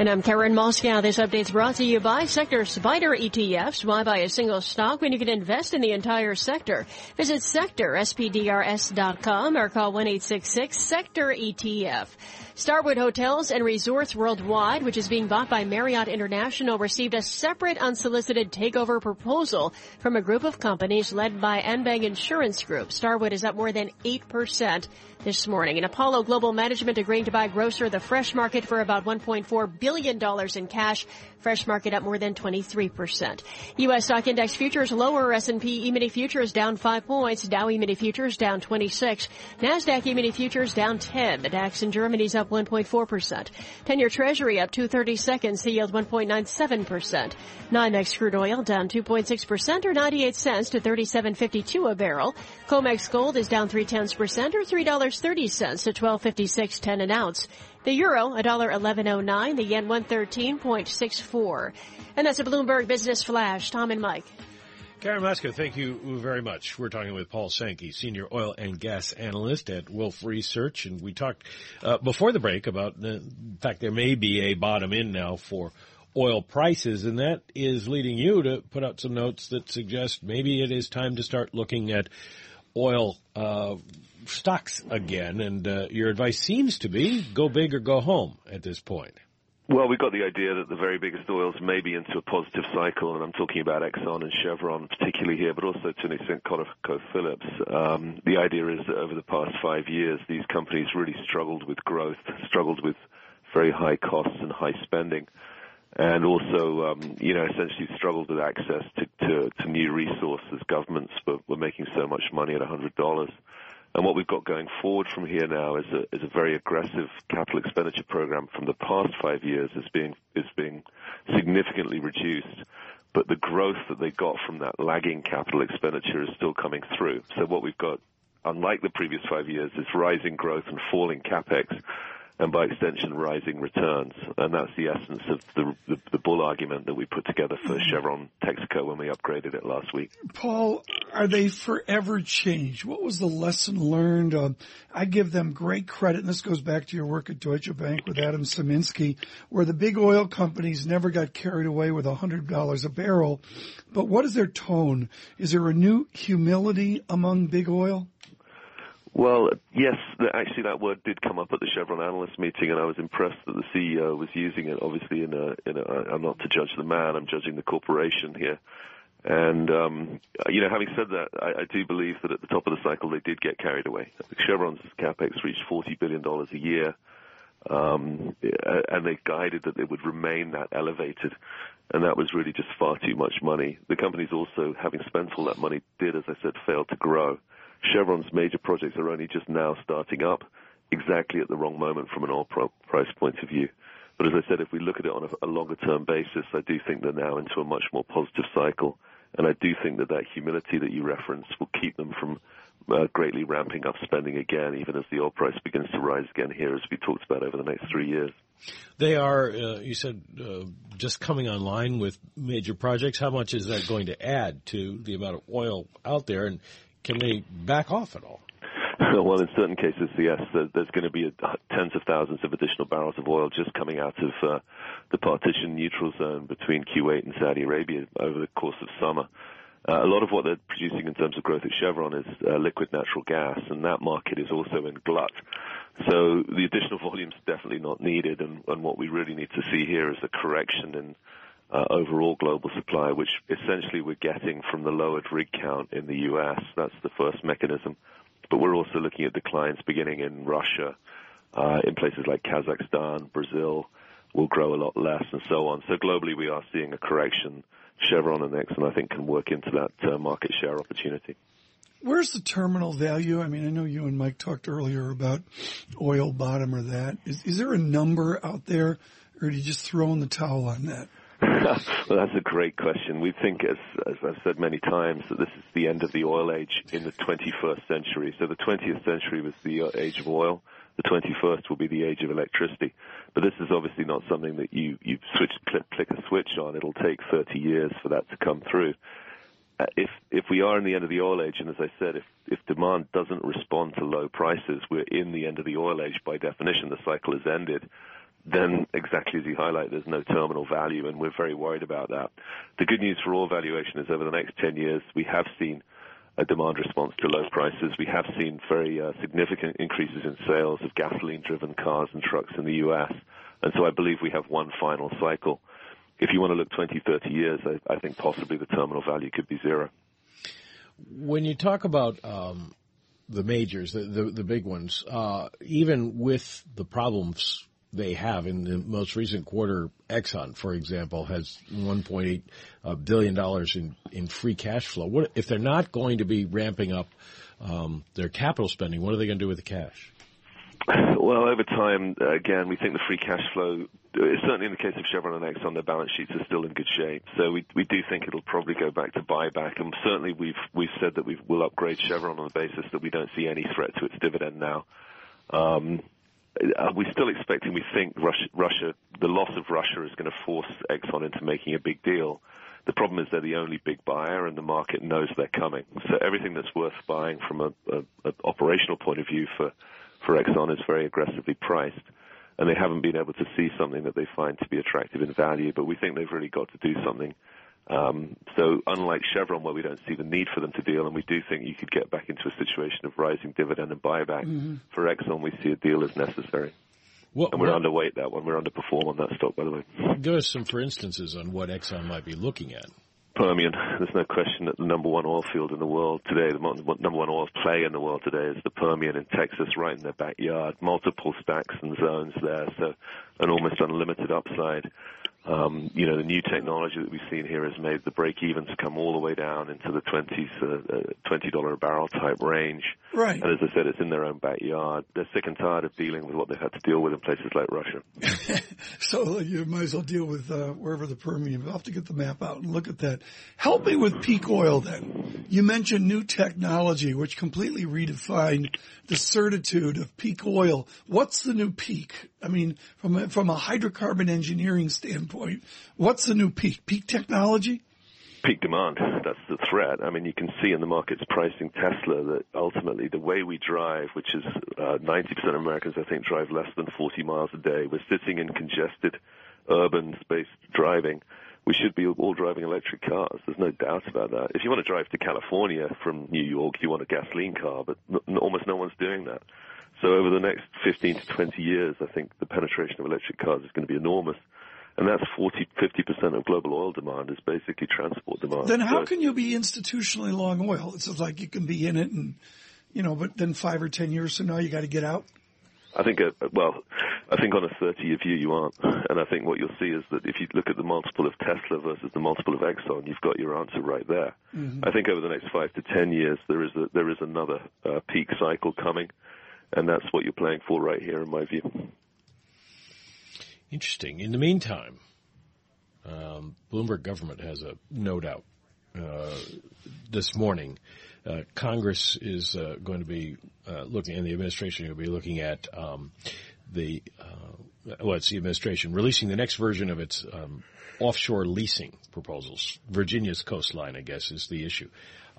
And I'm Karen Moskow. This update's brought to you by Sector SPDR ETFs. Why buy a single stock when you can invest in the entire sector? Visit sectorspdrs.com or call 1-866-SECTOR-ETF. Starwood Hotels and Resorts Worldwide, which is being bought by Marriott International, received a separate unsolicited takeover proposal from a group of companies led by Anbang Insurance Group. Starwood is up more than 8% this morning. And Apollo Global Management agreeing to buy Grocer the Fresh Market for about $1.4 billion in cash. Fresh Market up more than 23%. U.S. stock index futures lower. S&P E-mini futures down 5 points. Dow E-mini futures down 26. NASDAQ E-mini futures down 10. The DAX in Germany's up 1.4%. 10-year Treasury up 230 seconds. The yield 1.97%. NYMEX crude oil down 2.6% or 98 cents to 37.52 a barrel. COMEX gold is down 3 tenths percent or $3.30 to 12.56.10 an ounce. The euro, $1.1109. The yen, 113.64. And that's a Bloomberg Business Flash. Tom and Mike. Karen Moskow, thank you very much. We're talking with Paul Sankey, Senior Oil and Gas Analyst at Wolfe Research. And we talked uh, before the break about the fact there may be a bottom in now for oil prices. And that is leading you to put out some notes that suggest maybe it is time to start looking at oil uh, stocks again, and uh, your advice seems to be go big or go home at this point. Well, we've got the idea that the very biggest oils may be into a positive cycle, and I'm talking about Exxon and Chevron particularly here, but also to an extent ConocoPhillips. Um, the idea is that over the past five years, these companies really struggled with growth, struggled with very high costs and high spending, and also, um, you know, essentially struggled with access to, to, to new resources. Governments were, were making so much money at $100. And what we've got going forward from here now is a, is a very aggressive capital expenditure program from the past five years is being, is being significantly reduced. But the growth that they got from that lagging capital expenditure is still coming through. So what we've got, unlike the previous five years, is rising growth and falling capex and by extension rising returns. And that's the essence of the, the, the, bull argument that we put together for mm-hmm. Chevron Texaco when we upgraded it last week. Paul, are they forever changed? What was the lesson learned? Uh, I give them great credit, and this goes back to your work at Deutsche Bank with Adam Sieminski, where the big oil companies never got carried away with $100 a barrel. But what is their tone? Is there a new humility among big oil? Well, yes, actually that word did come up at the Chevron analyst meeting, and I was impressed that the CEO was using it. Obviously, in a, in a I'm not to judge the man, I'm judging the corporation here. And um, you know, having said that, I, I do believe that at the top of the cycle they did get carried away. Chevron's capex reached 40 billion dollars a year, um, and they guided that it would remain that elevated, and that was really just far too much money. The companies also, having spent all that money, did, as I said, fail to grow. Chevron's major projects are only just now starting up, exactly at the wrong moment from an oil price point of view. But as I said, if we look at it on a, a longer term basis, I do think they're now into a much more positive cycle. And I do think that that humility that you referenced will keep them from uh, greatly ramping up spending again, even as the oil price begins to rise again here, as we talked about over the next three years. They are, uh, you said, uh, just coming online with major projects. How much is that going to add to the amount of oil out there? And can they back off at all? Well, in certain cases, yes. There's going to be tens of thousands of additional barrels of oil just coming out of uh, the partition neutral zone between Kuwait and Saudi Arabia over the course of summer. Uh, a lot of what they're producing in terms of growth at Chevron is uh, liquid natural gas, and that market is also in glut. So the additional volume is definitely not needed, and, and what we really need to see here is a correction in overall global supply, which essentially we're getting from the lowered rig count in the U.S. That's the first mechanism. But we're also looking at declines beginning in Russia, uh, in places like Kazakhstan, Brazil will grow a lot less, and so on. So globally, we are seeing a correction. Chevron and Exxon, I think, can work into that uh, market share opportunity. Where's the terminal value? I mean, I know you and Mike talked earlier about oil bottom or that. Is, is there a number out there, or do you just throw in the towel on that? well, that's a great question. We think, as, as I've said many times, that this is the end of the oil age in the 21st century. So the 20th century was the uh, age of oil. The 21st will be the age of electricity. But this is obviously not something that you, you switch, click, click a switch on. It'll take 30 years for that to come through. if if we are in the end of the oil age, and as I said, if if demand doesn't respond to low prices, we're in the end of the oil age by definition. The cycle has ended. Then, exactly as you highlight, there's no terminal value, and we're very worried about that. The good news for oil valuation is over the next 10 years, we have seen a demand response to low prices. We have seen very uh, significant increases in sales of gasoline-driven cars and trucks in the U.S. And so I believe we have one final cycle. If you want to look 20, 30 years, I, I think possibly the terminal value could be zero. When you talk about um, the majors, the, the, the big ones, uh, even with the problems they have in the most recent quarter, Exxon, for example, has 1.8 uh, billion dollars in in free cash flow. What if they're not going to be ramping up um, their capital spending? What are they going to do with the cash? Well, over time, again, we think the free cash flow, uh, certainly in the case of Chevron and Exxon, their balance sheets are still in good shape. So we we do think it'll probably go back to buyback, and certainly we've we've said that we will upgrade Chevron on the basis that we don't see any threat to its dividend now. Um, uh, we're still expecting, we think Russia, Russia, the loss of Russia is going to force Exxon into making a big deal. The problem is they're the only big buyer and the market knows they're coming. So everything that's worth buying from an operational point of view for, for Exxon is very aggressively priced. And they haven't been able to see something that they find to be attractive in value, but we think they've really got to do something um, so unlike Chevron, where we don't see the need for them to deal, and we do think you could get back into a situation of rising dividend and buyback, mm-hmm. for Exxon, we see a deal as necessary. What, and we're what, underweight that one. We're underperform on that stock, by the way. Give us some for instances on what Exxon might be looking at. Permian. There's no question that the number one oil field in the world today, the number one oil play in the world today is the Permian in Texas, right in their backyard. Multiple stacks and zones there, so an almost unlimited upside. Um, you know, the new technology that we've seen here has made the break evens come all the way down into the 20s, uh, uh, $20 a barrel type range. Right. And as I said, it's in their own backyard. They're sick and tired of dealing with what they've had to deal with in places like Russia. so you might as well deal with uh, wherever the Permian. I'll have to get the map out and look at that. Help me with peak oil then. You mentioned new technology, which completely redefined the certitude of peak oil. What's the new peak? I mean, from a, from a hydrocarbon engineering standpoint, what's the new peak? Peak technology? Peak demand. That's the threat. I mean, you can see in the markets pricing Tesla that ultimately the way we drive, which is uh, 90% of Americans, I think, drive less than 40 miles a day. We're sitting in congested urban space driving. We should be all driving electric cars. There's no doubt about that. If you want to drive to California from New York, you want a gasoline car, but n- almost no one's doing that. So over the next 15 to 20 years, I think the penetration of electric cars is going to be enormous. And that's 40, 50% of global oil demand is basically transport demand. Then how so, can you be institutionally long oil? It's like you can be in it and, you know, but then five or 10 years from now you got to get out? I think, uh, well, I think on a 30-year view you aren't. And I think what you'll see is that if you look at the multiple of Tesla versus the multiple of Exxon, you've got your answer right there. Mm-hmm. I think over the next five to 10 years there is a, there is another uh, peak cycle coming and that's what you're playing for right here, in my view. Interesting. In the meantime, um, Bloomberg government has a note out uh, this morning. Uh, Congress is uh, going to be uh, looking, and the administration will be looking at um, the uh, well, it's the administration releasing the next version of its um, offshore leasing proposals. Virginia's coastline, I guess, is the issue.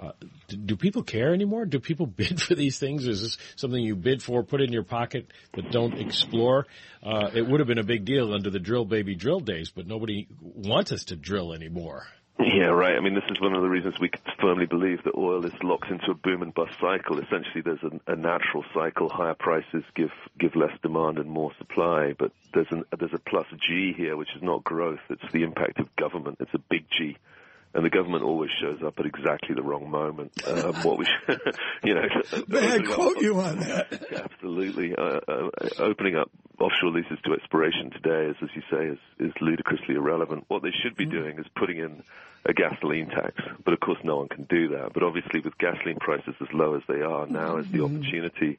Uh, do people care anymore? Do people bid for these things? Is this something you bid for, put in your pocket, but don't explore? Uh, it would have been a big deal under the drill baby drill days, but nobody wants us to drill anymore. Yeah, right. I mean, this is one of the reasons we firmly believe that oil is locked into a boom and bust cycle. Essentially, there's a, a natural cycle. Higher prices give give less demand and more supply, but there's an there's a plus G here, which is not growth. It's the impact of government. It's a big G and the government always shows up at exactly the wrong moment. Um, what we, you know, may I quote up, you on that? Absolutely, uh, uh, opening up offshore leases to exploration today, is, as you say, is, is ludicrously irrelevant. What they should be mm. doing is putting in a gasoline tax, but of course, no one can do that. But obviously, with gasoline prices as low as they are, now mm-hmm. is the mm-hmm. opportunity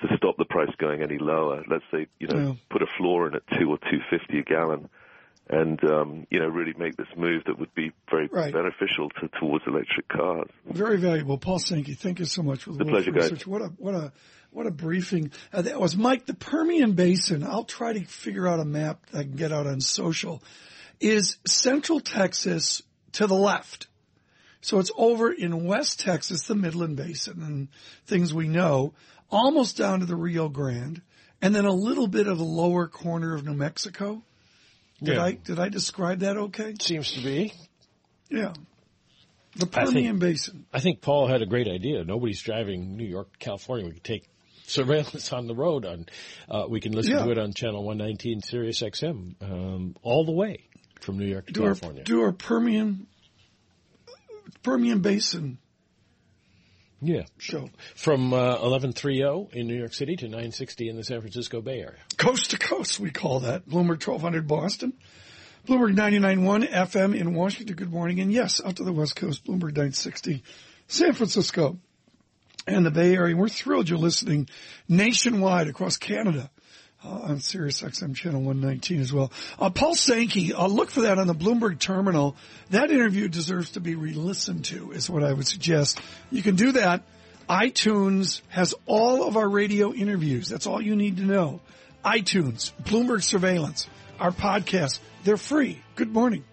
to stop the price going any lower. Let's say, you know, yeah. put a floor in at two or two fifty a gallon and um, you know really make this move that would be very right. beneficial to, towards electric cars. Very valuable, Paul Sankey. Thank you so much for the, the pleasure, research. Guys. What a what a what a briefing uh, that was, Mike. The Permian Basin. I'll try to figure out a map that I can get out on social. Is Central Texas to the left? So it's over in West Texas, the Midland Basin and things we know, almost down to the Rio Grande, and then a little bit of the lower corner of New Mexico. Did Yeah. I did I describe that okay? Seems to be. Yeah. The I think- Permian Basin. I think Paul had a great idea. Nobody's driving New York, California. We can take surveillance on the road on, uh, we can listen Yeah. to it on channel 119 Sirius XM, um, all the way from New York to Do our, California. do our Permian Permian Basin yeah. show. From, uh, 1130 in New York City to 960 in the San Francisco Bay Area. Coast to coast, we call that. Bloomberg 1200 Boston. Bloomberg 99.1 FM in Washington. Good morning. And yes, out to the West Coast, Bloomberg 960 San Francisco and the Bay Area. We're thrilled you're listening nationwide across Canada. Uh, on Sirius XM channel 119 as well. Uh, Paul Sankey, uh, look for that on the Bloomberg terminal. That interview deserves to be re-listened to is what I would suggest. You can do that. iTunes has all of our radio interviews. That's all you need to know. iTunes, Bloomberg Surveillance, our podcast. They're free. Good morning.